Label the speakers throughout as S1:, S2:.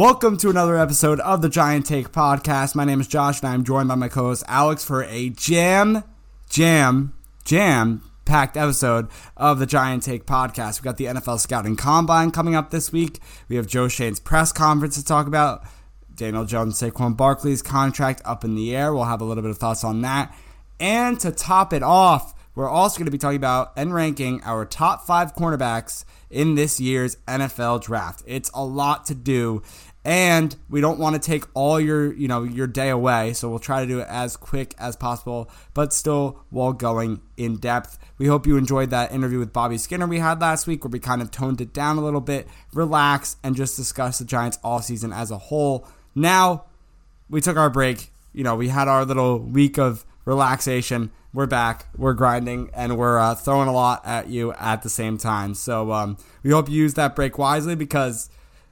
S1: Welcome to another episode of the Giant Take podcast. My name is Josh, and I'm joined by my co-host Alex for a jam, jam, jam packed episode of the Giant Take podcast. We've got the NFL Scouting Combine coming up this week. We have Joe Schoen's press conference to talk about. Daniel Jones, Saquon Barkley's contract up in the air. We'll have a little bit of thoughts on that. And to top it off, we're also going to be talking about and ranking our top five cornerbacks in this year's NFL draft. It's a lot to do, and we don't want to take all your you know your day away, so we'll try to do it as quick as possible, but still while going in depth. We hope you enjoyed that interview with Bobby Skinner we had last week, where we kind of toned it down a little bit, relax, and just discuss the Giants all season as a whole. Now we took our break. You know, we had our little week of relaxation. We're back. We're grinding, and we're uh, throwing a lot at you at the same time. So um, we hope you use that break wisely because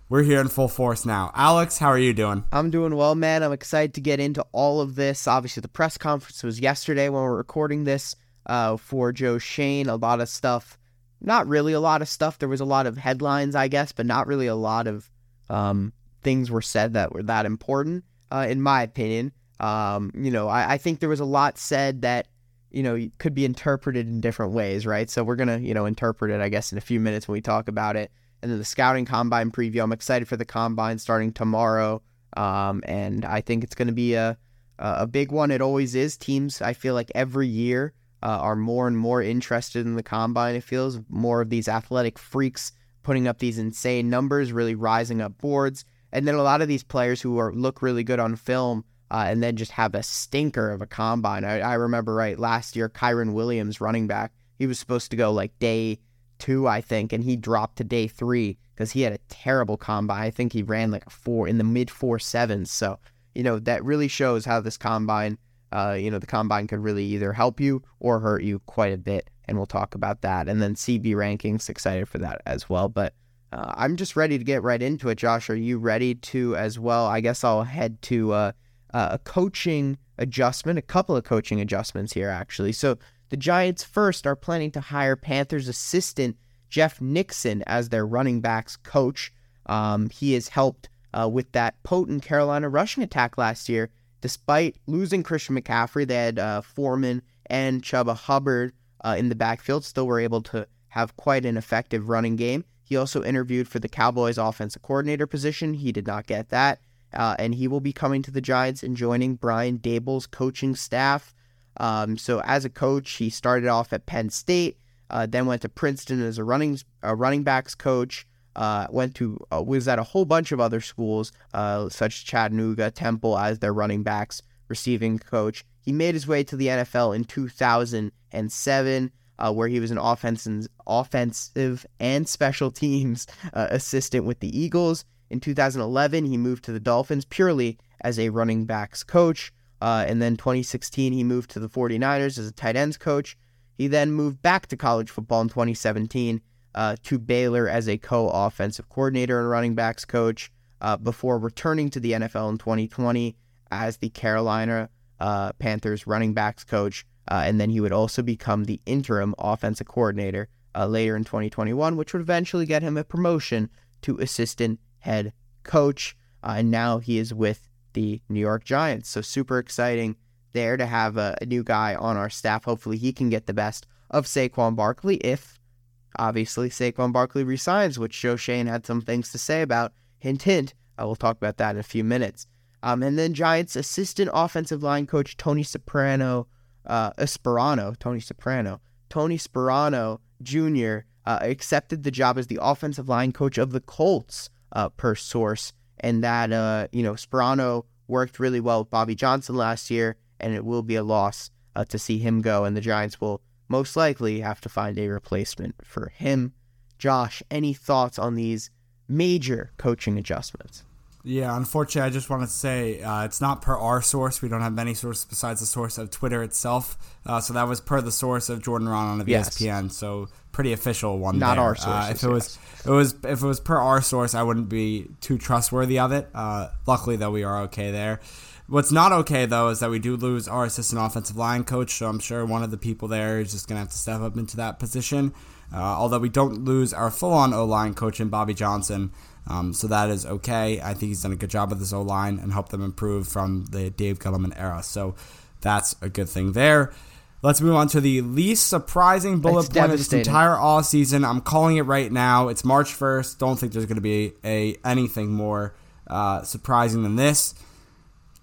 S1: we're here in full force now. Alex, how are you doing?
S2: I'm doing well, man. I'm excited to get into all of this. Obviously, the press conference was yesterday when we we're recording this uh, for Joe Schoen. A lot of stuff. Not really a lot of stuff. There was a lot of headlines, I guess, but not really a lot of um, things were said that were that important, uh, in my opinion. Um, you know, I, I, think there was a lot said that, you know, could be interpreted in different ways, right? So we're to, you know, interpret it, I guess, in a few minutes when we talk about it. And then the scouting combine preview. I'm excited for the combine starting tomorrow. Um, and I think it's going to be a, a big one. It always is. Teams, I feel like every year, uh, are more and more interested in the combine. It feels more of these athletic freaks putting up these insane numbers, really rising up boards. And then a lot of these players who are look really good on film uh, and then just have a stinker of a combine. I, I remember right last year, Kyren Williams, running back, he was supposed to go like day two, I think, and he dropped to day three because he had a terrible combine. I think he ran like a four in the mid four sevens. So, you know, that really shows how this combine, uh, you know, the combine could really either help you or hurt you quite a bit. And we'll talk about that. And then CB rankings, excited for that as well. But uh, I'm just ready to get right into it. Josh, are you ready to as well? I guess I'll head to uh, uh, a coaching adjustment, a couple of coaching adjustments here, actually. So the Giants first are planning to hire Panthers assistant Jeff Nixon as their running backs coach. Um, he has helped uh, with that potent Carolina rushing attack last year. Despite losing Christian McCaffrey, they had uh, Foreman and Chuba Hubbard uh, in the backfield, still were able to have quite an effective running game. He also interviewed for the Cowboys offensive coordinator position. He did not get that uh, and he will be coming to the Giants and joining Brian Daboll's coaching staff. Um, so as a coach, he started off at Penn State, uh, then went to Princeton as a running a running backs coach. Uh, went to uh, was at a whole bunch of other schools, uh, such as Chattanooga, Temple as their running backs receiving coach. He made his way to the NFL in 2007. Uh, where he was an offensive, offensive and special teams uh, assistant with the Eagles. In 2011, he moved to the Dolphins purely as a running backs coach. Uh, and then 2016, he moved to the 49ers as a tight ends coach. He then moved back to college football in 2017 uh, to Baylor as a co offensive coordinator and running backs coach uh, before returning to the NFL in 2020 as the Carolina uh, Panthers running backs coach. Uh, and then he would also become the interim offensive coordinator uh, later in 2021, which would eventually get him a promotion to assistant head coach. And now he is with the New York Giants. So super exciting there to have a, a, new guy on our staff. Hopefully he can get the best of Saquon Barkley if obviously Saquon Barkley resigns, which Joe Schoen had some things to say about. Hint, hint. I will talk about that in a few minutes. Um, and then Giants assistant offensive line coach Tony Soprano, uh, Sparano, Tony Soprano, Tony Sparano Jr. Uh, accepted the job as the offensive line coach of the Colts uh, per source, and that uh, you know Sparano worked really well with Bobby Johnson last year, and it will be a loss uh, to see him go, and the Giants will most likely have to find a replacement for him. Josh, any thoughts on these major coaching adjustments?
S1: Yeah, unfortunately, I just wanted to say uh, it's not per our source. We don't have many sources besides the source of Twitter itself. Uh, so that was per the source of Jordan Raanan on yes. ESPN. So pretty official one.
S2: Not
S1: there.
S2: our source.
S1: Uh, if it was, it was if it was per our source, I wouldn't be too trustworthy of it. Uh, luckily, though, we are okay there. What's not okay though is that we do lose our assistant offensive line coach, so I'm sure one of the people there is just gonna have to step up into that position. Uh, although we don't lose our full-on O line coach in Bobby Johnson, um, so that is okay. I think he's done a good job with this O line and helped them improve from the Dave Gettleman era. So that's a good thing there. Let's move on to the least surprising bullet
S2: It's
S1: point of this entire all season. I'm calling it right now. It's March 1st. Don't think there's going to be a anything more uh, surprising than this.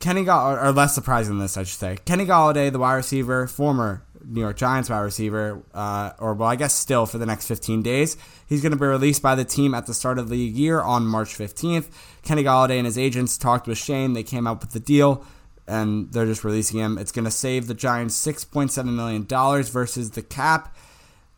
S1: Kenny Gall or less surprising than this, I should say. Kenny Golladay, the wide receiver, former New York Giants wide receiver, uh, or well, I guess still for the next 15 days. He's going to be released by the team at the start of the year on March 15th. Kenny Golladay and his agents talked with Schoen. They came up with the deal, and they're just releasing him. It's going to save the Giants 6.7 million dollars versus the cap.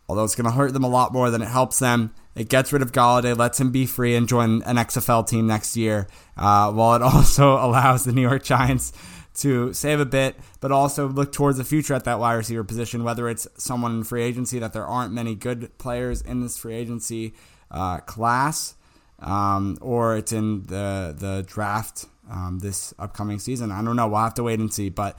S1: Although it's going to hurt them a lot more than it helps them. It gets rid of Golladay, lets him be free and join an XFL team next year, uh, while it also allows the New York Giants to save a bit, but also look towards the future at that wide receiver position, whether it's someone in free agency that there aren't many good players in this free agency uh, class, um, or it's in the the draft um, this upcoming season. I don't know. We'll have to wait and see, but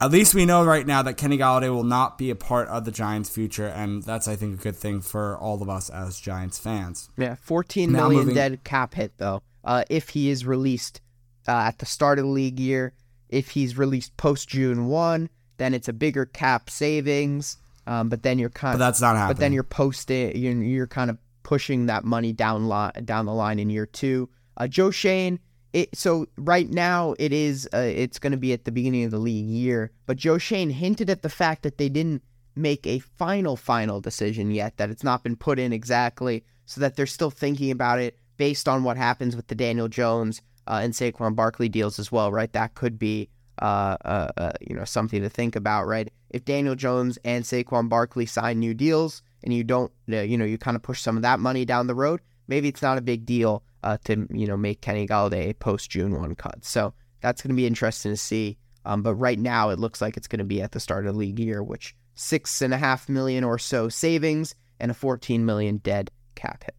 S1: at least we know right now that Kenny Golladay will not be a part of the Giants' future, and that's I think a good thing for all of us as Giants fans.
S2: Yeah, fourteen
S1: Now
S2: million
S1: moving-
S2: dead cap hit though. Uh, if he is released uh, at the start of the league year, if he's released post June one, then it's a bigger cap savings. Um, but then you're kind
S1: But that's not happening.
S2: But then you're posting, you're, you're kind of pushing that money down li- down the line in year two. Uh, Joe Schoen. It, so right now it is uh, it's going to be at the beginning of the league year, but Joe Schoen hinted at the fact that they didn't make a final final decision yet, that it's not been put in exactly, so that they're still thinking about it based on what happens with the Daniel Jones uh, and Saquon Barkley deals as well, right? That could be uh, uh, uh, you know something to think about, right? If Daniel Jones and Saquon Barkley sign new deals, and you don't, uh, you know, you kind of push some of that money down the road, maybe it's not a big deal uh, to you know make Kenny Golladay a post June one cut. So that's going to be interesting to see. Um, but right now, it looks like it's going to be at the start of the league year, which six and a half million or so savings and a 14 million dead cap hit.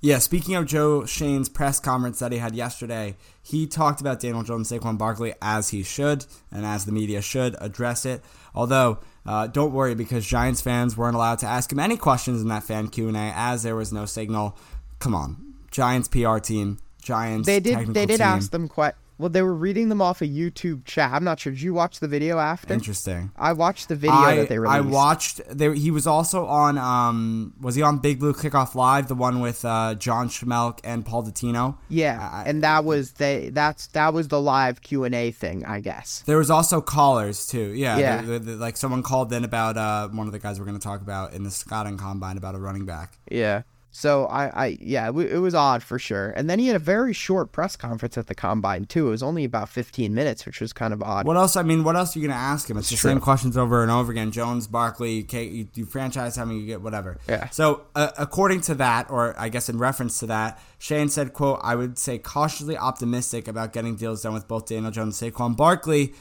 S1: Yeah, speaking of Joe Schoen's press conference that he had yesterday, he talked about Daniel Jones, Saquon Barkley as he should, and as the media should address it. Although, uh, don't worry because Giants fans weren't allowed to ask him any questions in that fan Q and A, as there was no signal. Come on, Giants PR team, Giants.
S2: They did. They did
S1: team.
S2: ask them quite. Well, they were reading them off a YouTube chat. I'm not sure. Did you watch the video after?
S1: Interesting.
S2: I watched the video
S1: I,
S2: that they released.
S1: I watched. There, he was also on. Um, was he on Big Blue Kickoff Live? The one with uh, John Schmelk and Paul Dottino.
S2: Yeah,
S1: I-
S2: and that was they. That's that was the live Q and A thing, I guess.
S1: There was also callers too. Yeah,
S2: Yeah.
S1: the- the- the- like someone called in about uh, one of the guys we're going to talk about in the Scouting Combine about a running back.
S2: Yeah. So I, I yeah, it, w- it was odd for sure. And then he had a very short press conference at the combine too. It was only about 15 minutes, which was kind of odd.
S1: What else? I mean, what else are you going to ask him? It's the
S2: true.
S1: same questions over and over again. Jones, Barkley, K, you, you franchise him, you get whatever.
S2: Yeah.
S1: So uh, according to that, or I guess in reference to that, Schoen said, "quote I would say cautiously optimistic about getting deals done with both Daniel Jones and Saquon Barkley."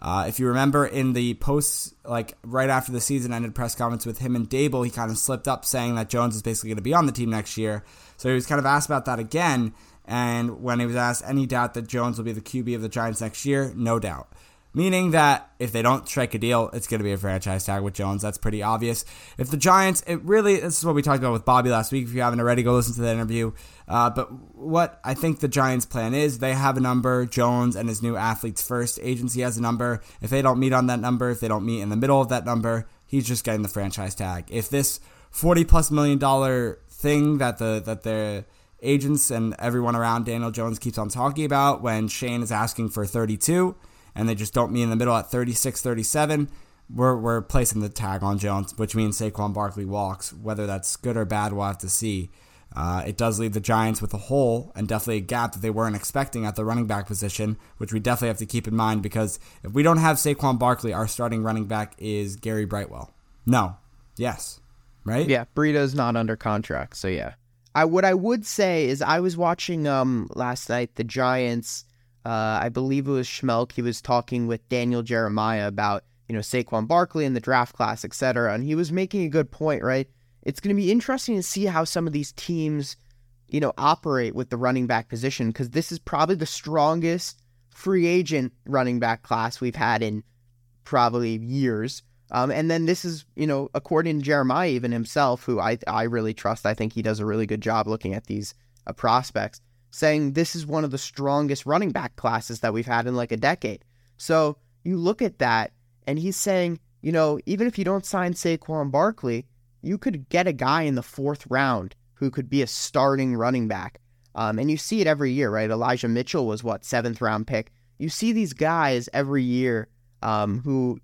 S1: Uh, if you remember in the post, like right after the season ended press conference with him and Daboll, he kind of slipped up saying that Jones is basically going to be on the team next year. So he was kind of asked about that again. And when he was asked any doubt that Jones will be the QB of the Giants next year, no doubt. Meaning that if they don't strike a deal, it's going to be a franchise tag with Jones. That's pretty obvious. If the Giants, it really, this is what we talked about with Bobby last week. If you haven't already, go listen to that interview. Uh, but what I think the Giants' plan is, they have a number. Jones and his new athletes first agency has a number. If they don't meet on that number, if they don't meet in the middle of that number, he's just getting the franchise tag. If this forty plus million dollar thing that the that the agents and everyone around Daniel Jones keeps on talking about when Schoen is asking for 32 and they just don't meet in the middle at 36 37 we're, we're placing the tag on Jones which means Saquon Barkley walks whether that's good or bad we'll have to see uh, it does leave the Giants with a hole and definitely a gap that they weren't expecting at the running back position, which we definitely have to keep in mind because if we don't have Saquon Barkley, our starting running back is Gary Brightwell. No. Yes. Right?
S2: Yeah, Burrito's not under contract, so yeah. I what I would say is I was watching um last night the Giants. Uh, I believe it was Schmelk. He was talking with Daniel Jeremiah about you know Saquon Barkley and the draft class, etc. And he was making a good point, right? It's going to be interesting to see how some of these teams, you know, operate with the running back position because this is probably the strongest free agent running back class we've had in probably years. Um, and then this is, you know, according to Jeremiah even himself, who I I really trust. I think he does a really good job looking at these uh, prospects, saying this is one of the strongest running back classes that we've had in like a decade. So you look at that, and he's saying, you know, even if you don't sign Saquon Barkley, you could get a guy in the fourth round who could be a starting running back. Um, and you see it every year, right? Elijah Mitchell was what seventh round pick. You see these guys every year um, who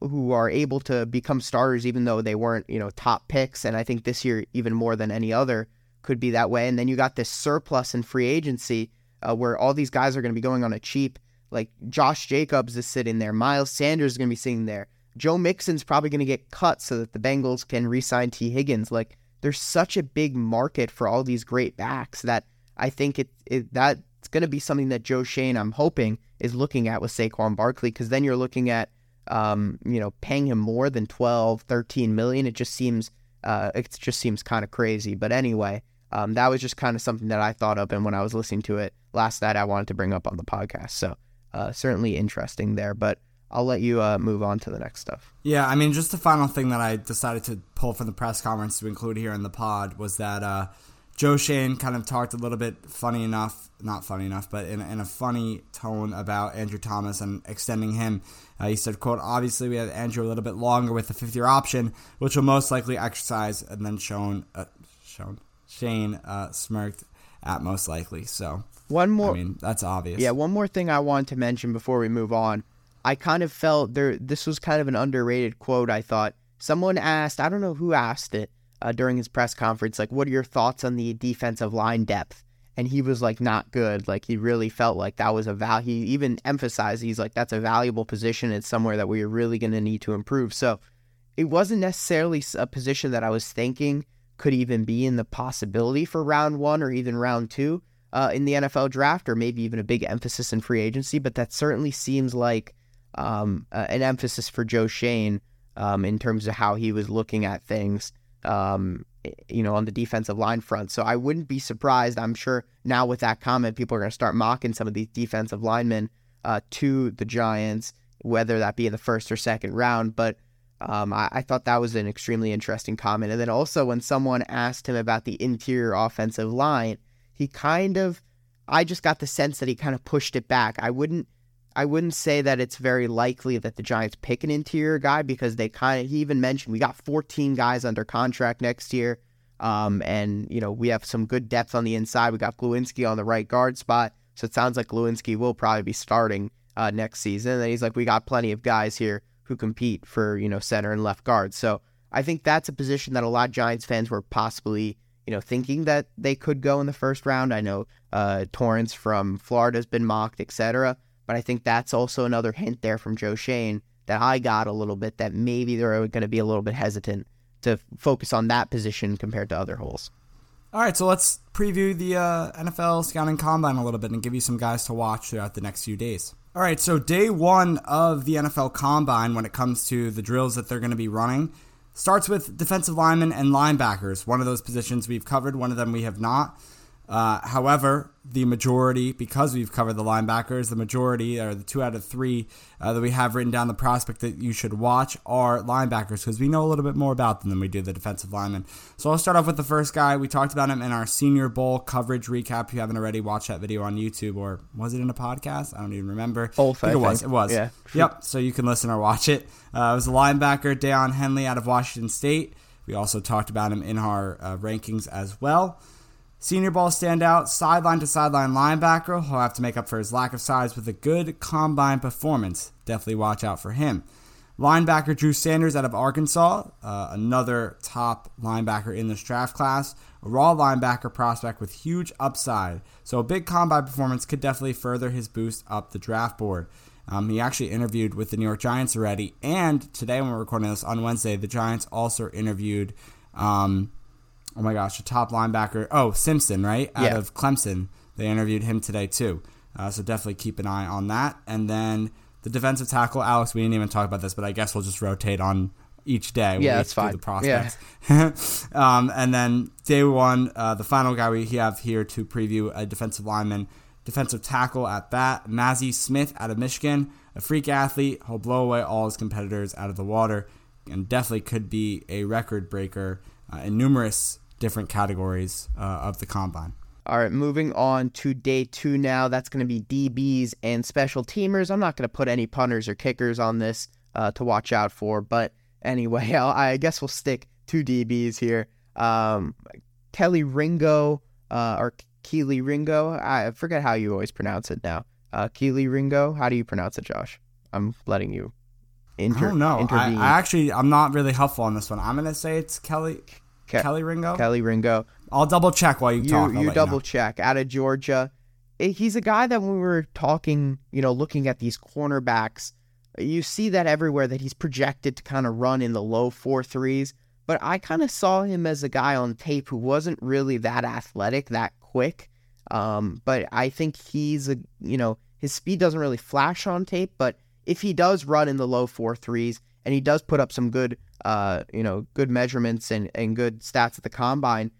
S2: who are able to become starters, even though they weren't, you know, top picks. And I think this year, even more than any other, could be that way. And then you got this surplus in free agency uh, where all these guys are going to be going on a cheap. Like Josh Jacobs is sitting there, Miles Sanders is going to be sitting there. Joe Mixon's probably going to get cut so that the Bengals can re-sign Tee Higgins. Like there's such a big market for all these great backs that I think it, it that's going to be something that Joe Schoen, I'm hoping, is looking at with Saquon Barkley because then you're looking at um, you know, paying him more than 12, 13 million. It just seems, uh, it just seems kind of crazy. But anyway, um, that was just kind of something that I thought of. And when I was listening to it last night, I wanted to bring up on the podcast. So, uh, certainly interesting there. But I'll let you uh, move on to the next stuff.
S1: Yeah, I mean, just the final thing that I decided to pull from the press conference to include here in the pod was that uh, Joe Schoen kind of talked a little bit funny enough, not funny enough, but in, in a funny tone about Andrew Thomas and extending him. Uh, he said, quote, obviously we have Andrew a little bit longer with the fifth year option, which will most likely exercise, and then shown, uh, shown, Schoen uh, smirked at most likely. So
S2: one more, I
S1: mean, that's obvious.
S2: Yeah, one more thing I wanted to mention before we move on. I kind of felt there, this was kind of an underrated quote, I thought. Someone asked, I don't know who asked it, uh, during his press conference, like, what are your thoughts on the defensive line depth? And he was like, not good. Like, he really felt like that was a val. He even emphasized, he's like, that's a valuable position. It's somewhere that we are really going to need to improve. So it wasn't necessarily a position that I was thinking could even be in the possibility for round one or even round two uh, in the NFL draft, or maybe even a big emphasis in free agency. But that certainly seems like um, uh, an emphasis for Joe Schoen um, in terms of how he was looking at things um, you know, on the defensive line front. So I wouldn't be surprised. I'm sure now with that comment, people are going to start mocking some of these defensive linemen uh, to the Giants, whether that be in the first or second round. But um, I, I, thought that was an extremely interesting comment. And then also when someone asked him about the interior offensive line, he kind of, I just got the sense that he kind of pushed it back. I wouldn't I wouldn't say that it's very likely that the Giants pick an interior guy because they kind of, he even mentioned we got 14 guys under contract next year. Um, and, you know, we have some good depth on the inside. We got Glowinski on the right guard spot. So it sounds like Glowinski will probably be starting uh, next season. And he's like, we got plenty of guys here who compete for, you know, center and left guard. So I think that's a position that a lot of Giants fans were possibly, you know, thinking that they could go in the first round. I know uh, Torrence from Florida has been mocked, etc. But I think that's also another hint there from Joe Schoen that I got a little bit that maybe they're going to be a little bit hesitant to focus on that position compared to other holes.
S1: All right, so let's preview the uh, NFL scouting combine a little bit and give you some guys to watch throughout the next few days. All right, so day one of the NFL combine, when it comes to the drills that they're going to be running, starts with defensive linemen and linebackers. One of those positions we've covered, one of them we have not. Uh, however, the majority, because we've covered the linebackers, the majority, or the two out of three uh, that we have written down the prospect that you should watch are linebackers because we know a little bit more about them than we do the defensive linemen. So I'll start off with the first guy. We talked about him in our Senior Bowl coverage recap. If you haven't already watched that video on YouTube, or was it in a podcast? I don't even remember.
S2: Both,
S1: it was. It was.
S2: Yeah.
S1: Yep. So you can listen or watch it. Uh, it was a linebacker, Daiyan Henley out of Washington State. We also talked about him in our uh, rankings as well. Senior Bowl standout, sideline to sideline linebacker. He'll have to make up for his lack of size with a good combine performance. Definitely watch out for him. Linebacker Drew Sanders out of Arkansas, uh, another top linebacker in this draft class. A raw linebacker prospect with huge upside. So a big combine performance could definitely further his boost up the draft board. Um, he actually interviewed with the New York Giants already. And today, when we're recording this on Wednesday, the Giants also interviewed. Um, oh my gosh, a top linebacker. Oh, Simpson, right? Out
S2: yeah.
S1: of Clemson. They interviewed him today too. Uh, so definitely keep an eye on that. And then the defensive tackle, Alex. We didn't even talk about this, but I guess we'll just rotate on each day.
S2: Yeah, that's fine.
S1: The prospects. Yeah. um, and then day one, uh, the final guy we have here to preview a defensive lineman, defensive tackle at that. Mazi Smith out of Michigan, a freak athlete. He'll blow away all his competitors out of the water and definitely could be a record breaker uh, in numerous different categories uh, of the combine.
S2: All right, moving on to day two now. That's going to be DBs and special teamers. I'm not going to put any punters or kickers on this uh, to watch out for, but anyway, I'll, i guess we'll stick to DBs here. Um, Kelly Ringo uh, or Keely Ringo. I forget how you always pronounce it now. Uh, Keely Ringo. How do you pronounce it, Josh? I'm letting you.
S1: Inter- I don't know. I, I, actually, I'm not really helpful on this one. I'm gonna say it's Kelly. Ke- Kelly Ringo.
S2: Kelly Ringo.
S1: I'll double check while you,
S2: you
S1: talk.
S2: you double you know. check. Out of Georgia, eh, he's a guy that when we were talking, you know, looking at these cornerbacks, you see that everywhere that he's projected to kind of run in the low four threes. But I kind of saw him as a guy on tape who wasn't really that athletic, that quick. Um, but I think he's a, you know, his speed doesn't really flash on tape. But if he does run in the low four threes and he does put up some good, uh, you know, good measurements and, and good stats at the combine,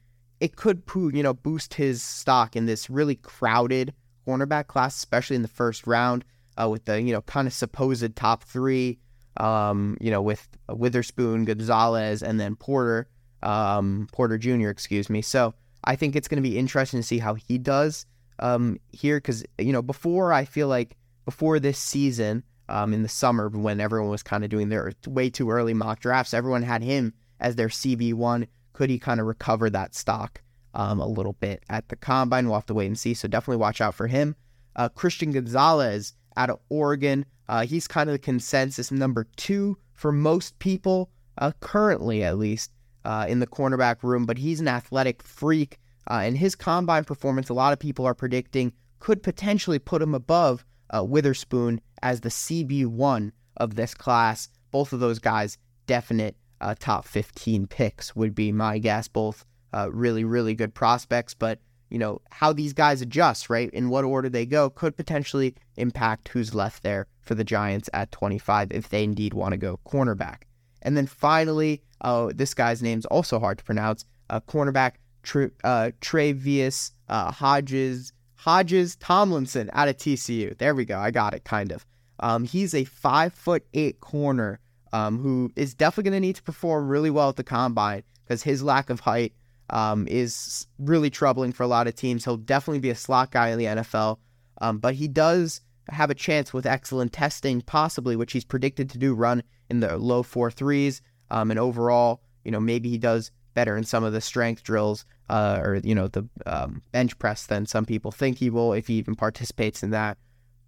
S2: it could, you know, boost his stock in this really crowded cornerback class, especially in the first round uh, with the, you know, kind of supposed top three um, you know, with Witherspoon, Gonzalez, and then Porter, um, Porter Jr., excuse me. So I think it's going to be interesting to see how he does um, here because, you know, before I feel like before this season um, in the summer when everyone was kind of doing their way too early mock drafts, everyone had him as their CB1. Could he kind of recover that stock um, a little bit at the combine? We'll have to wait and see. So definitely watch out for him. Uh, Christian Gonzalez out of Oregon. Uh, he's kind of the consensus number two for most people, uh, currently at least, uh, in the cornerback room. But he's an athletic freak, uh, and his combine performance, a lot of people are predicting, could potentially put him above uh, Witherspoon as the CB1 of this class. Both of those guys, definite uh, top 15 picks, would be my guess. Both really, really good prospects, but you know, how these guys adjust, right? In what order they go could potentially impact who's left there for the Giants at 25 if they indeed want to go cornerback. And then finally, uh, this guy's name's also hard to pronounce. Uh, cornerback Tre- uh, Tre'Vius uh, Hodges Hodges Tomlinson out of TCU. There we go. I got it, kind of. Um, he's a five foot eight corner um, who is definitely going to need to perform really well at the combine because his lack of height um, is really troubling for a lot of teams. He'll definitely be a slot guy in the NFL, um, but he does have a chance with excellent testing, possibly, which he's predicted to do run in the low four threes. Um, and overall, you know, maybe he does better in some of the strength drills uh, or, you know, the um, bench press than some people think he will if he even participates in that.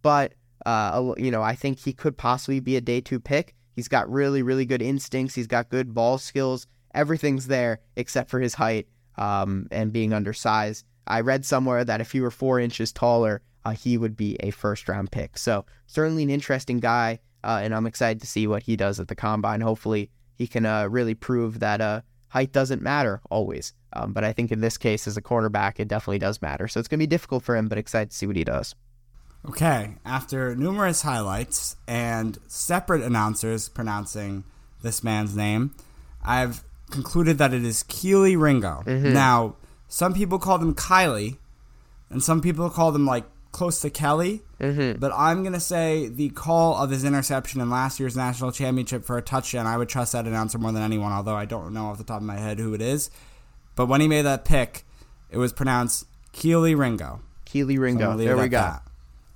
S2: But, uh, you know, I think he could possibly be a day two pick. He's got really, really good instincts. He's got good ball skills. Everything's there except for his height um, and being undersized. I read somewhere that if he were four inches taller, uh, he would be a first round pick. So, certainly an interesting guy, uh, and I'm excited to see what he does at the combine. Hopefully, he can uh, really prove that uh, height doesn't matter always. Um, but I think in this case, as a quarterback, it definitely does matter. So, it's going to be difficult for him, but excited to see what he does.
S1: Okay, after numerous highlights and separate announcers pronouncing this man's name, I've concluded that it is Keely Ringo. Mm-hmm. Now, some people call him Kylie, and some people call him like close to Kelly. Mm-hmm. But I'm gonna say the call of his interception in last year's national championship for a touchdown. I would trust that announcer more than anyone, although I don't know off the top of my head who it is. But when he made that pick, it was pronounced Keely Ringo.
S2: Keely Ringo. So there we go. That.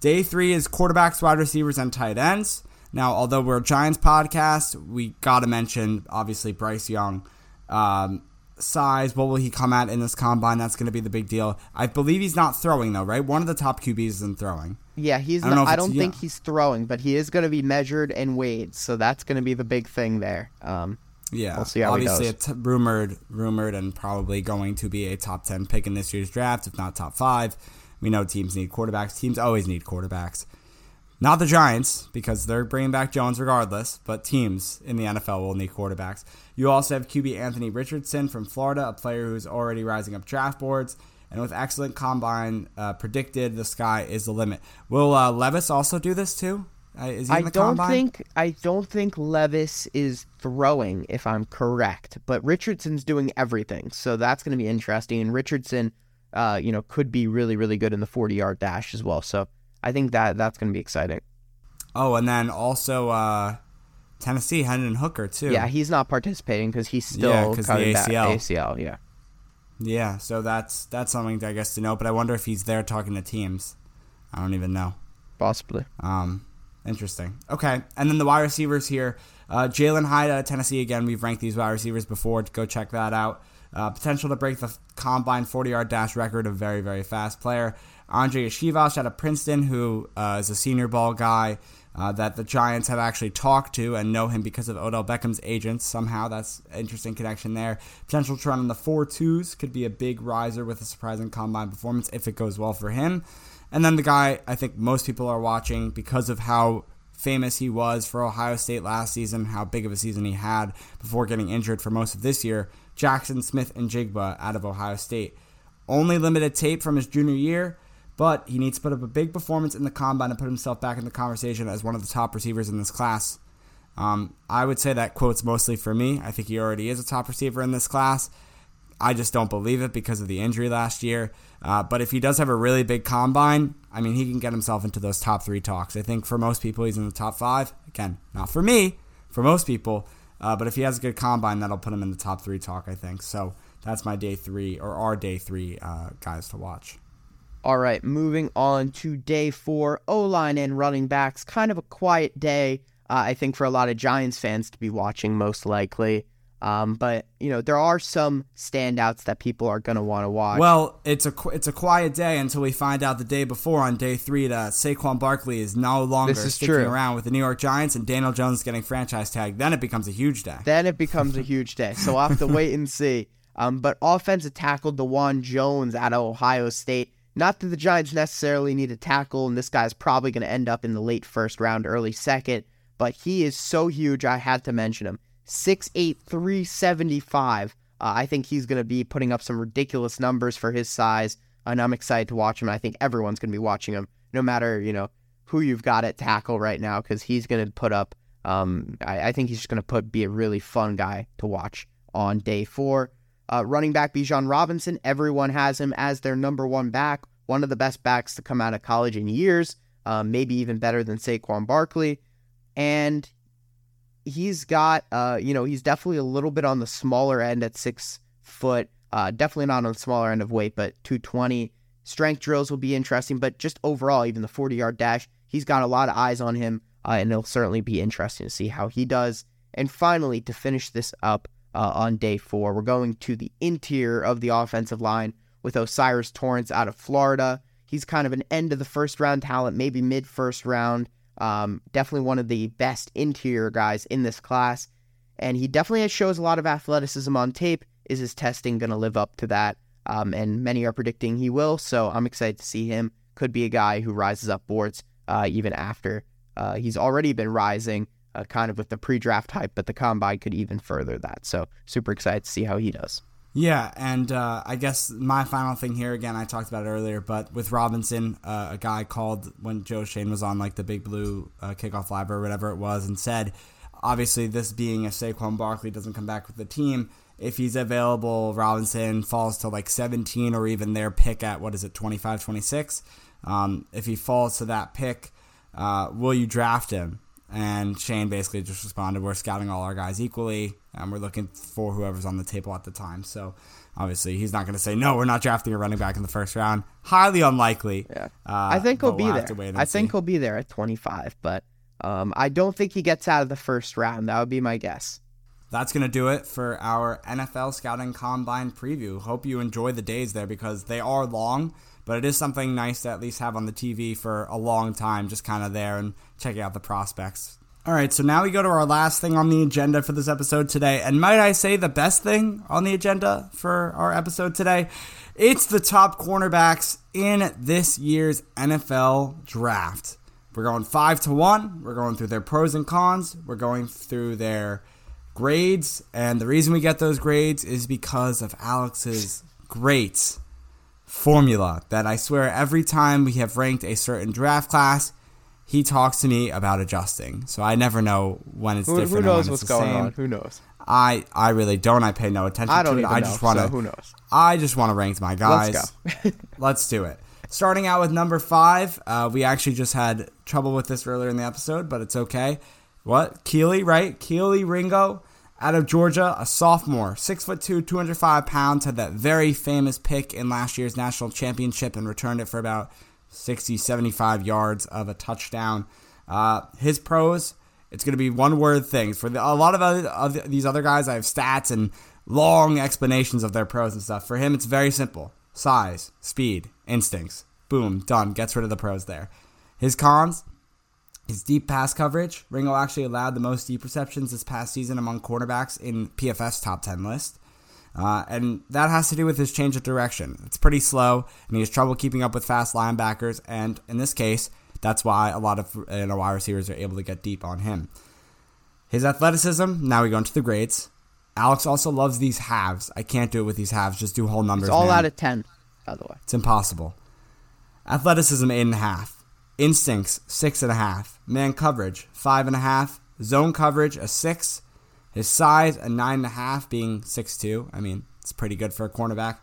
S1: Day three is quarterbacks, wide receivers, and tight ends. Now, although we're a Giants podcast, we got to mention obviously Bryce Young. Um, size, what will he come at in this combine? That's going to be the big deal. I believe he's not throwing though, right? One of the top QBs is in throwing.
S2: Yeah, he's. I don't, not, I don't think yeah. he's throwing, but he is going to be measured and weighed, so that's going to be the big thing there. Um,
S1: yeah, we'll see how obviously it's rumored, rumored, and probably going to be a top ten pick in this year's draft, if not top five. We know teams need quarterbacks. Teams always need quarterbacks. Not the Giants, because they're bringing back Jones regardless, but teams in the NFL will need quarterbacks. You also have QB Anthony Richardson from Florida, a player who's already rising up draft boards. And with excellent combine uh, predicted, the sky is the limit. Will uh, Levis also do this too? Uh, is he I
S2: don't
S1: combine?
S2: think I don't think Levis is throwing, if I'm correct. But Richardson's doing everything, so that's going to be interesting. And Richardson uh, you know, could be really, really good in the 40 yard dash as well. So I think that that's going to be exciting.
S1: Oh, and then also uh, Tennessee, Hendon Hooker too.
S2: Yeah, he's not participating because he's still
S1: Yeah, the
S2: back-
S1: ACL.
S2: ACL, yeah.
S1: Yeah, so that's that's something I guess to know. But I wonder if he's there talking to teams. I don't even know.
S2: Possibly.
S1: Um, interesting. Okay, and then the wide receivers here. Uh, Jalin Hyatt out of Tennessee again. We've ranked these wide receivers before. Go check that out. Uh, potential to break the combine 40 yard dash record. A very very fast player. Andrei Iosivas out of Princeton, who uh, is a Senior Bowl guy. Uh, that the Giants have actually talked to and know him because of Odell Beckham's agents. Somehow, that's interesting connection there. Potential to run in the four twos could be a big riser with a surprising combine performance if it goes well for him. And then the guy I think most people are watching because of how famous he was for Ohio State last season, how big of a season he had before getting injured for most of this year. Jaxon Smith-Njigba out of Ohio State. Only limited tape from his junior year, but he needs to put up a big performance in the combine and put himself back in the conversation as one of the top receivers in this class. Um, I would say that quote's mostly for me. I think he already is a top receiver in this class. I just don't believe it because of the injury last year. Uh, but if he does have a really big combine, I mean, he can get himself into those top three talks. I think for most people, he's in the top five. Again, not for me, for most people. Uh, but if he has a good combine, that'll put him in the top three talk, I think. So that's my day three, or our day three uh, guys to watch.
S2: All right, moving on to day four, O line and running backs. Kind of a quiet day, uh, I think, for a lot of Giants fans to be watching, most likely. Um, but you know, there are some standouts that people are gonna want to watch.
S1: Well, it's a qu- it's a quiet day until we find out the day before on day three that Saquon Barkley is no longer
S2: is
S1: sticking
S2: true.
S1: around with the New York Giants and Daniel Jones getting franchise tag. Then it becomes a huge day.
S2: then it becomes a huge day. So we'll have to wait and see. Um, but offensive tackle Dawand Jones out of Ohio State. Not that the Giants necessarily need a tackle, and this guy's probably going to end up in the late first round, early second. But he is so huge, I had to mention him. 6'8", 375. Uh, I think he's going to be putting up some ridiculous numbers for his size, and I'm excited to watch him. I think everyone's going to be watching him, no matter you know who you've got at tackle right now, because he's going to put up. Um, I, I think he's just going to put be a really fun guy to watch on day four. Uh, running back Bijan Robinson, everyone has him as their number one back, one of the best backs to come out of college in years, um, maybe even better than Saquon Barkley, and he's got, uh, you know, he's definitely a little bit on the smaller end at six foot. Uh, definitely not on the smaller end of weight, but 220. Strength drills will be interesting, but just overall, even the 40 yard dash, he's got a lot of eyes on him, uh, and it'll certainly be interesting to see how he does. And finally, to finish this up uh, on day four, we're going to the interior of the offensive line with O'Cyrus Torrence out of Florida. He's kind of an end of the first round talent, maybe mid first round. Um, definitely one of the best interior guys in this class. And he definitely shows a lot of athleticism on tape. Is his testing going to live up to that? Um, and many are predicting he will. So I'm excited to see him. Could be a guy who rises up boards uh, even after uh, he's already been rising, uh, kind of with the pre draft hype, but the combine could even further that. So super excited to see how he does.
S1: Yeah, and uh, I guess my final thing here again, I talked about it earlier, but with Robinson, uh, a guy called when Joe Schoen was on like the Big Blue uh, kickoff live or whatever it was, and said, obviously this being if Saquon Barkley doesn't come back with the team, if he's available, Robinson falls to like 17 or even their pick at what is it, 25, 26. Um, if he falls to that pick, uh, will you draft him? And Schoen basically just responded, "We're scouting all our guys equally, and we're looking for whoever's on the table at the time." So obviously, he's not going to say, "No, we're not drafting a running back in the first round." Highly unlikely.
S2: Yeah,
S1: Uh,
S2: I think he'll be
S1: we'll
S2: there. I think
S1: see.
S2: he'll be there at 25, but um, I don't think he gets out of the first round. That would be my guess.
S1: That's going to do it for our NFL Scouting Combine preview. Hope you enjoy the days there because they are long, but it is something nice to at least have on the TV for a long time, just kind of there and checking out the prospects. All right, so now we go to our last thing on the agenda for this episode today. And might I say the best thing on the agenda for our episode today? It's the top cornerbacks in this year's NFL draft. We're going five to one. We're going through their pros and cons. We're going through their grades. And the reason we get those grades is because of Alex's great formula that I swear every time we have ranked a certain draft class, he talks to me about adjusting. So I never know when it's
S2: Who,
S1: different.
S2: who knows what's going
S1: same.
S2: on? Who knows?
S1: I I really don't. I pay no attention
S2: I don't
S1: to it. I
S2: know.
S1: just want to.
S2: so who knows?
S1: I just want to rank my guys.
S2: Let's go.
S1: Let's do it. Starting out with number five, uh, we actually just had trouble with this earlier in the episode, but it's okay. What Keely, right? Keely Ringo, out of Georgia, a sophomore, six foot two, two hundred five pounds, had that very famous pick in last year's national championship and returned it for about 60, 75 yards of a touchdown. Uh, his pros, it's going to be one word things. For the, a lot of, other, of these other guys, I have stats and long explanations of their pros and stuff. For him, it's very simple size, speed, instincts. Boom, done. Gets rid of the pros there. His cons, his deep pass coverage. Ringo actually allowed the most deep receptions this past season among quarterbacks in PFF's top 10 list. Uh, and that has to do with his change of direction. It's pretty slow, and he has trouble keeping up with fast linebackers. And in this case, that's why a lot of you know, wide receivers are able to get deep on him. His athleticism, now we go into the grades. Alex also loves these halves. I can't do it with these halves. Just do whole numbers.
S2: It's all
S1: man.
S2: out of 10, by the way.
S1: It's impossible. Athleticism, eight and a half. Instincts, six and a half. Man coverage, five and a half. Zone coverage, a six. His size, a nine and a half, being six two. I mean, it's pretty good for a cornerback.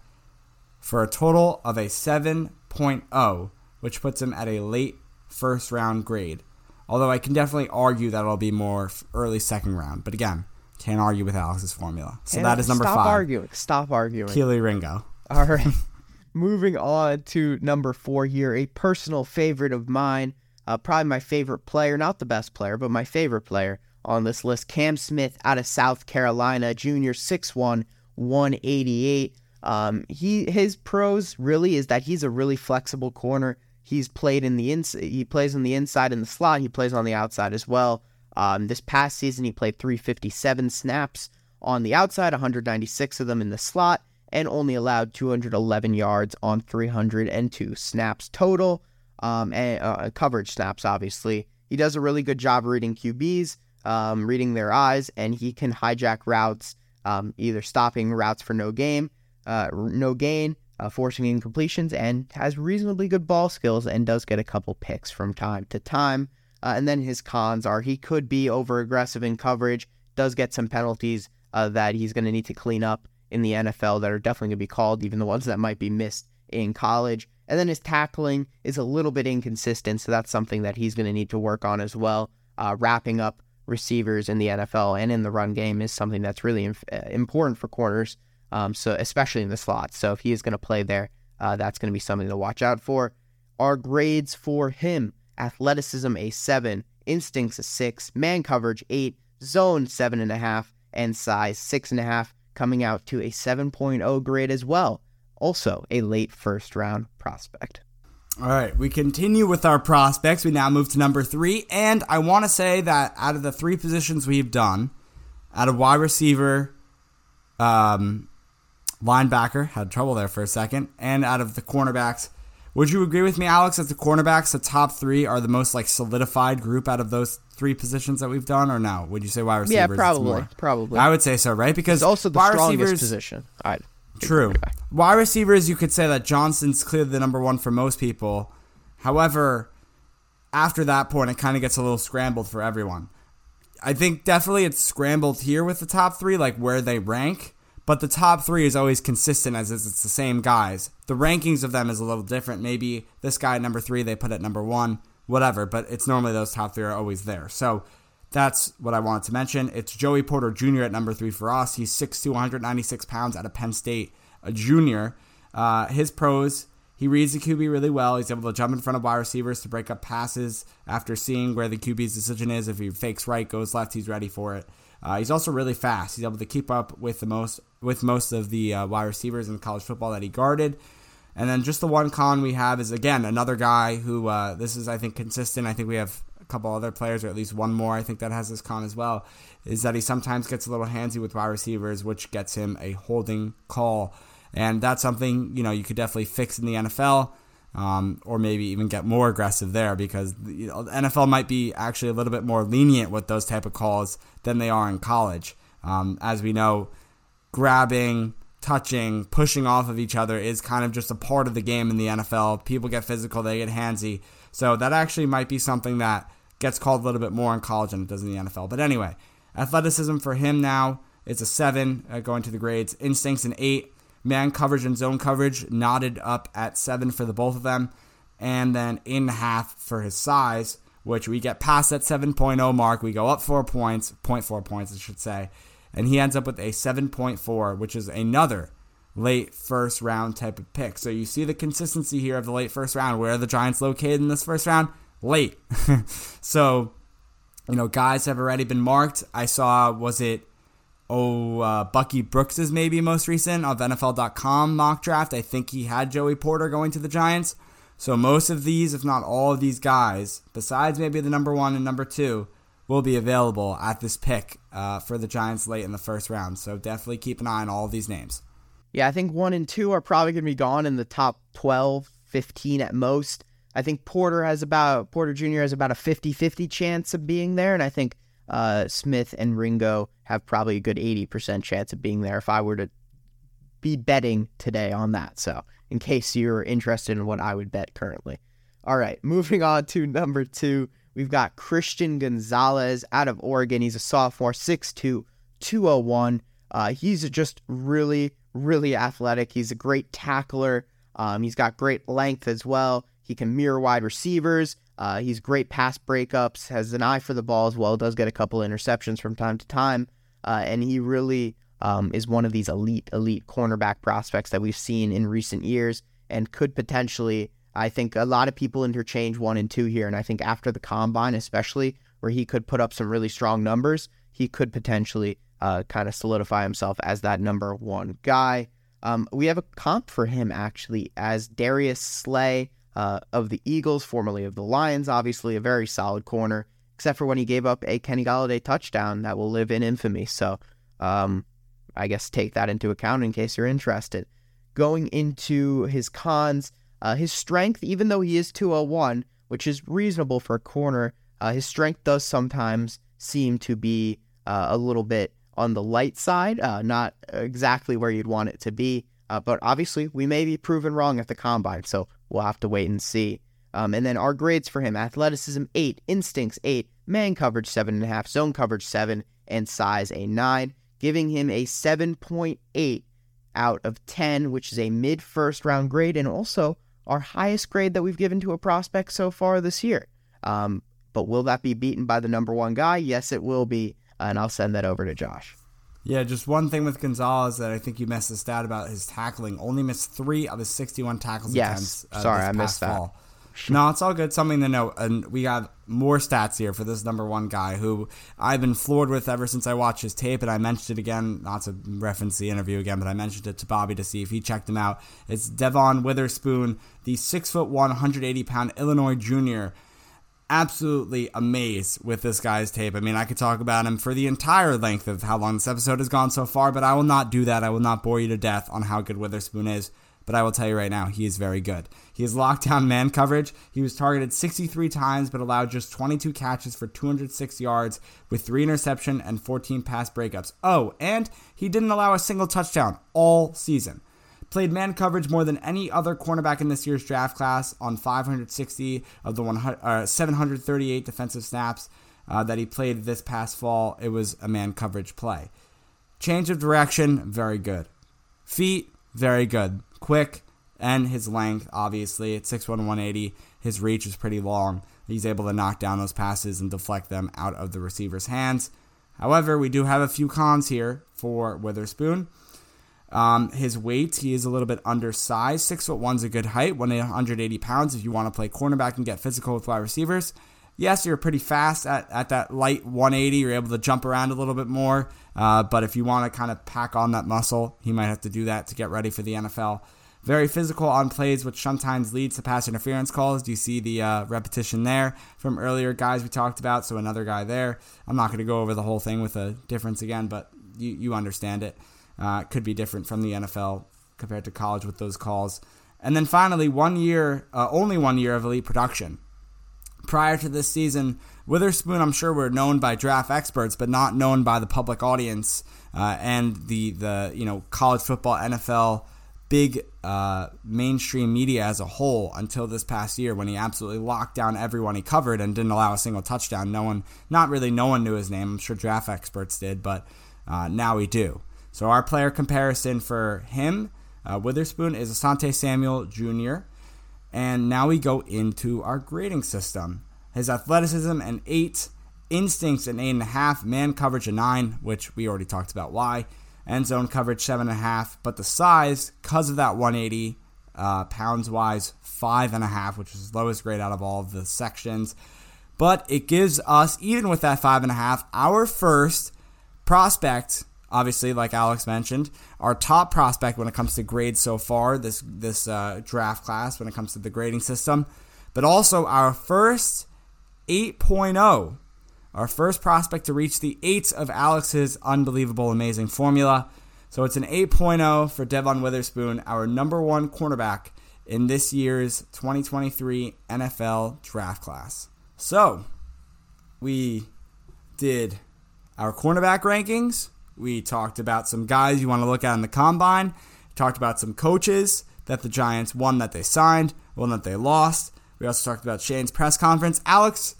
S1: For a total of a 7.0, which puts him at a late first round grade. Although I can definitely argue that it'll be more early second round. But again, can't argue with Alex's formula. So that is number
S2: Stop
S1: five.
S2: arguing. Stop arguing.
S1: Keely Ringo.
S2: All right. Moving on to number four here, a personal favorite of mine, uh, probably my favorite player, not the best player, but my favorite player on this list, Cam Smith out of South Carolina, junior, 6'1", 188. Um, he his pros really is that he's a really flexible corner. He's played in the ins- he plays on the inside in the slot. He plays on the outside as well. Um, this past season, he played 357 snaps on the outside, 196 of them in the slot, and only allowed 211 yards on 302 snaps total. Um, and uh, coverage snaps, obviously. He does a really good job reading QBs, um, reading their eyes, and he can hijack routes, um, either stopping routes for no game, uh, no gain, uh, forcing incompletions, and has reasonably good ball skills and does get a couple picks from time to time. Uh, and then his cons are he could be over aggressive in coverage, does get some penalties uh, that he's going to need to clean up in the NFL that are definitely going to be called, even the ones that might be missed in college. And then his tackling is a little bit inconsistent, so that's something that he's going to need to work on as well. Uh, wrapping up receivers in the NFL and in the run game is something that's really inf- uh, important for corners, um, so especially in the slot. So if he is going to play there, uh, that's going to be something to watch out for. Our grades for him: athleticism a seven, instincts a six, man coverage eight, zone seven and a half, and size six and a half, coming out to a 7.0 grade as well. Also a late first round prospect.
S1: All right, we continue with our prospects. We now move to number three, and I want to say that out of the three positions we've done, out of wide receiver, um, linebacker had trouble there for a second, and out of the cornerbacks, would you agree with me, Alex, that the cornerbacks, the top three, are the most like solidified group out of those three positions that we've done, or no? Would you say wide receivers?
S2: Yeah, probably, probably.
S1: I would say so, right? Because
S2: It's also the
S1: wide
S2: strongest
S1: receivers,
S2: position. I'd
S1: True. Wide receivers, you could say that Johnson's clearly the number one for most people. However, after that point, it kind of gets a little scrambled for everyone. I think definitely it's scrambled here with the top three, like where they rank. But the top three is always consistent as it's the same guys. The rankings of them is a little different. Maybe this guy at number three, they put at number one, whatever. But it's normally those top three are always there. So that's what I wanted to mention. It's Joey Porter Jr. at number three for us. He's 6'2", 196 pounds out of Penn State, a junior. Uh, his pros, he reads the QB really well. He's able to jump in front of wide receivers to break up passes after seeing where the QB's decision is. If he fakes right, goes left, he's ready for it. Uh, he's also really fast. He's able to keep up with the most with most of the uh, wide receivers in college football that he guarded. And then just the one con we have is again another guy who uh, this is I think consistent. I think we have a couple other players or at least one more I think that has this con as well. Is that he sometimes gets a little handsy with wide receivers, which gets him a holding call, and that's something you know you could definitely fix in the NFL. Um, or maybe even get more aggressive there because you know, the NFL might be actually a little bit more lenient with those type of calls than they are in college. Um, as we know, grabbing, touching, pushing off of each other is kind of just a part of the game in the NFL. People get physical, they get handsy. So that actually might be something that gets called a little bit more in college than it does in the NFL. But anyway, athleticism for him now is a seven uh, going to the grades. Instincts an eight. Man coverage and zone coverage knotted up at seven for the both of them. And then in half for his size, which we get past that 7.0 mark. We go up four points, 0.4 points, I should say. And he ends up with a 7.4, which is another late first round type of pick. So you see the consistency here of the late first round. Where are the Giants located in this first round? Late. so, you know, guys have already been marked. I saw, was it, oh, uh, Bucky is maybe most recent of NFL.com mock draft. I think he had Joey Porter going to the Giants. So most of these, if not all of these guys, besides maybe the number one and number two, will be available at this pick uh, for the Giants late in the first round. So definitely keep an eye on all of these names.
S2: Yeah, I think one and two are probably going to be gone in the top 12, 15 at most. I think Porter has about Porter Jr. has about a 50-50 chance of being there, and I think uh, Smith and Ringo have probably a good 80% chance of being there if I were to be betting today on that. So, in case you're interested in what I would bet currently. All right, moving on to number two, we've got Christian Gonzalez out of Oregon. He's a sophomore, 6'2, 201. Uh, he's just really, really athletic. He's a great tackler. Um, he's got great length as well. He can mirror wide receivers. Uh, he's great pass breakups, has an eye for the ball as well, does get a couple interceptions from time to time. Uh, and he really um, is one of these elite, elite cornerback prospects that we've seen in recent years and could potentially, I think a lot of people interchange one and two here. And I think after the combine, especially where he could put up some really strong numbers, he could potentially uh, kind of solidify himself as that number one guy. Um, we have a comp for him actually as Darius Slay uh, of the Eagles, formerly of the Lions, obviously a very solid corner, except for when he gave up a Kenny Golladay touchdown that will live in infamy. So um, I guess take that into account in case you're interested. Going into his cons, uh, his strength, even though he is 201, which is reasonable for a corner, uh, his strength does sometimes seem to be uh, a little bit on the light side, uh, not exactly where you'd want it to be. Uh, but obviously, we may be proven wrong at the combine, so we'll have to wait and see. Um, and then our grades for him athleticism 8, instincts 8, man coverage 7.5, zone coverage 7, and size a 9, giving him a 7.8 out of 10, which is a mid first round grade and also our highest grade that we've given to a prospect so far this year. Um, but will that be beaten by the number one guy? Yes, it will be and I'll send that over to Josh.
S1: Yeah, just one thing with Gonzalez that I think you missed the stat about his tackling. Only missed three of his 61 tackles
S2: yes.
S1: attempts.
S2: Uh, Sorry, I missed that.
S1: No, it's all good. Something to note. And we got more stats here for this number one guy who I've been floored with ever since I watched his tape. And I mentioned it again, not to reference the interview again, but I mentioned it to Bobby to see if he checked him out. It's Devon Witherspoon, the six foot one, 180 pound Illinois junior absolutely amazed with this guy's tape. I mean, I could talk about him for the entire length of how long this episode has gone so far, but I will not do that. I will not bore you to death on how good Witherspoon is. But I will tell you right now, he is very good. He has locked down man coverage. He was targeted 63 times, but allowed just 22 catches for 206 yards with three interception and 14 pass breakups. Oh, and he didn't allow a single touchdown all season. Played man coverage more than any other cornerback in this year's draft class on 560 of the 100, uh, 738 defensive snaps uh, that he played this past fall. It was a man coverage play. Change of direction, very good. Feet, very good. Quick, and his length, obviously, at 6'1, 180. His reach is pretty long. He's able to knock down those passes and deflect them out of the receiver's hands. However, we do have a few cons here for Witherspoon. Um, his weight, he is a little bit undersized. Six foot one's a good height, 180 pounds if you want to play cornerback and get physical with wide receivers. Yes, you're pretty fast at, at that light 180. You're able to jump around a little bit more. Uh, but if you want to kind of pack on that muscle, he might have to do that to get ready for the NFL. Very physical on plays, which sometimes leads to pass interference calls. Do you see the uh, repetition there from earlier guys we talked about? So another guy there. I'm not going to go over the whole thing with a difference again, but you, you understand it uh, could be different from the NFL compared to college with those calls. And then finally, one year, uh, only one year of elite production. Prior to this season, Witherspoon, I'm sure, were known by draft experts, but not known by the public audience uh, and the the you know college football, NFL big uh, mainstream media as a whole until this past year when he absolutely locked down everyone he covered and didn't allow a single touchdown. No one, not really, no one knew his name. I'm sure draft experts did, but uh, now we do. So our player comparison for him, uh, Witherspoon, is Asante Samuel Jr. And now we go into our grading system. His athleticism an eight, instincts an eight and a half, man coverage a nine, which we already talked about why end zone coverage seven and a half, but the size, because of that 180 uh, pounds wise, five and a half, which is lowest grade out of all of the sections. But it gives us, even with that five and a half, our first prospect. Obviously, like Alex mentioned, our top prospect when it comes to grades so far, this this uh, draft class when it comes to the grading system, but also our first 8.0 our first prospect to reach the eight of Alex's unbelievable, amazing formula. So it's an 8.0 for Devon Witherspoon, our number one cornerback in this year's 2023 NFL draft class. So we did our cornerback rankings. We talked about some guys you want to look at in the combine. Talked about some coaches that the Giants, one that they signed, one that they lost. We also talked about Schoen's press conference. Alex,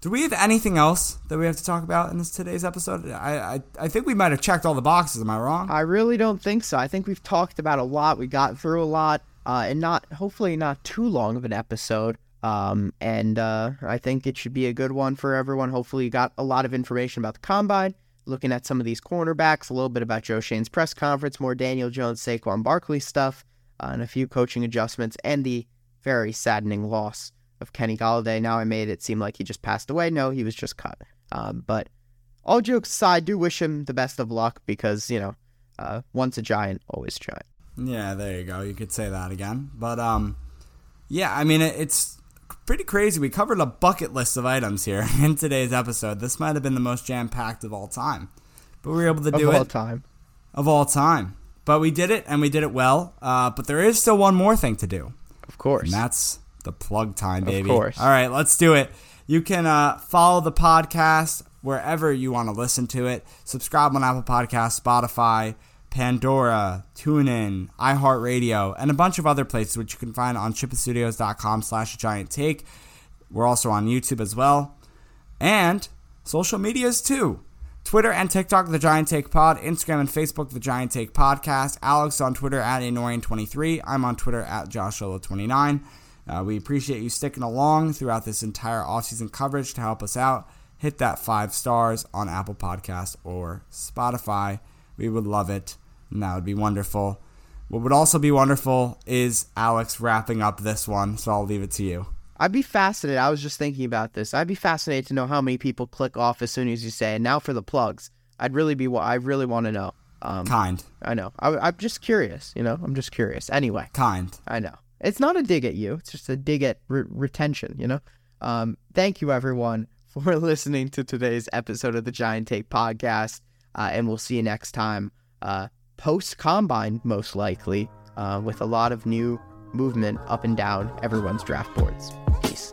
S1: do we have anything else that we have to talk about in this today's episode? I, I, I think we might have checked all the boxes. Am I wrong?
S2: I really don't think so. I think we've talked about a lot. We got through a lot, uh, and not hopefully not too long of an episode. Um, and uh, I think it should be a good one for everyone. Hopefully, you got a lot of information about the combine, looking at some of these cornerbacks, a little bit about Joe Schoen's press conference, more Daniel Jones, Saquon Barkley stuff, uh, and a few coaching adjustments, and the very saddening loss of Kenny Golladay. Now I made it seem like he just passed away. No, he was just cut. Um, but all jokes aside, I do wish him the best of luck because, you know, uh, once a giant, always a giant.
S1: Yeah, there you go. You could say that again. But, um, yeah, I mean, it's pretty crazy. We covered a bucket list of items here in today's episode. This might have been the most jam packed of all time. But we were able to do
S2: of
S1: it.
S2: Of all time.
S1: Of all time. But we did it, and we did it well. Uh, but there is still one more thing to do.
S2: Of course.
S1: And that's the plug time, baby.
S2: Of course.
S1: All right, let's do it. You can uh, follow the podcast wherever you want to listen to it. Subscribe on Apple Podcasts, Spotify, Pandora, TuneIn, iHeartRadio, and a bunch of other places which you can find on shipitstudios.com slash giant take. We're also on YouTube as well. And social medias too. Twitter and TikTok, The Giant Take Pod. Instagram and Facebook, The Giant Take Podcast. Alex on Twitter at Anorian23. I'm on Twitter at JoshSolo29. Uh, we appreciate you sticking along throughout this entire offseason coverage to help us out. Hit that five stars on Apple Podcasts or Spotify. We would love it, and that would be wonderful. What would also be wonderful is Alex wrapping up this one, so I'll leave it to you.
S2: I'd be fascinated. I was just thinking about this. I'd be fascinated to know how many people click off as soon as you say. And now for the plugs, I'd really be. I really want to know.
S1: Um, kind.
S2: I know. I, am just curious. You know, I'm just curious. Anyway.
S1: Kind.
S2: I know. It's not a dig at you. It's just a dig at re- retention, you know? Um, thank you, everyone, for listening to today's episode of the Giant Take podcast. Uh, and we'll see you next time. Uh, Post combine, most likely, uh, with a lot of new movement up and down everyone's draft boards. Peace.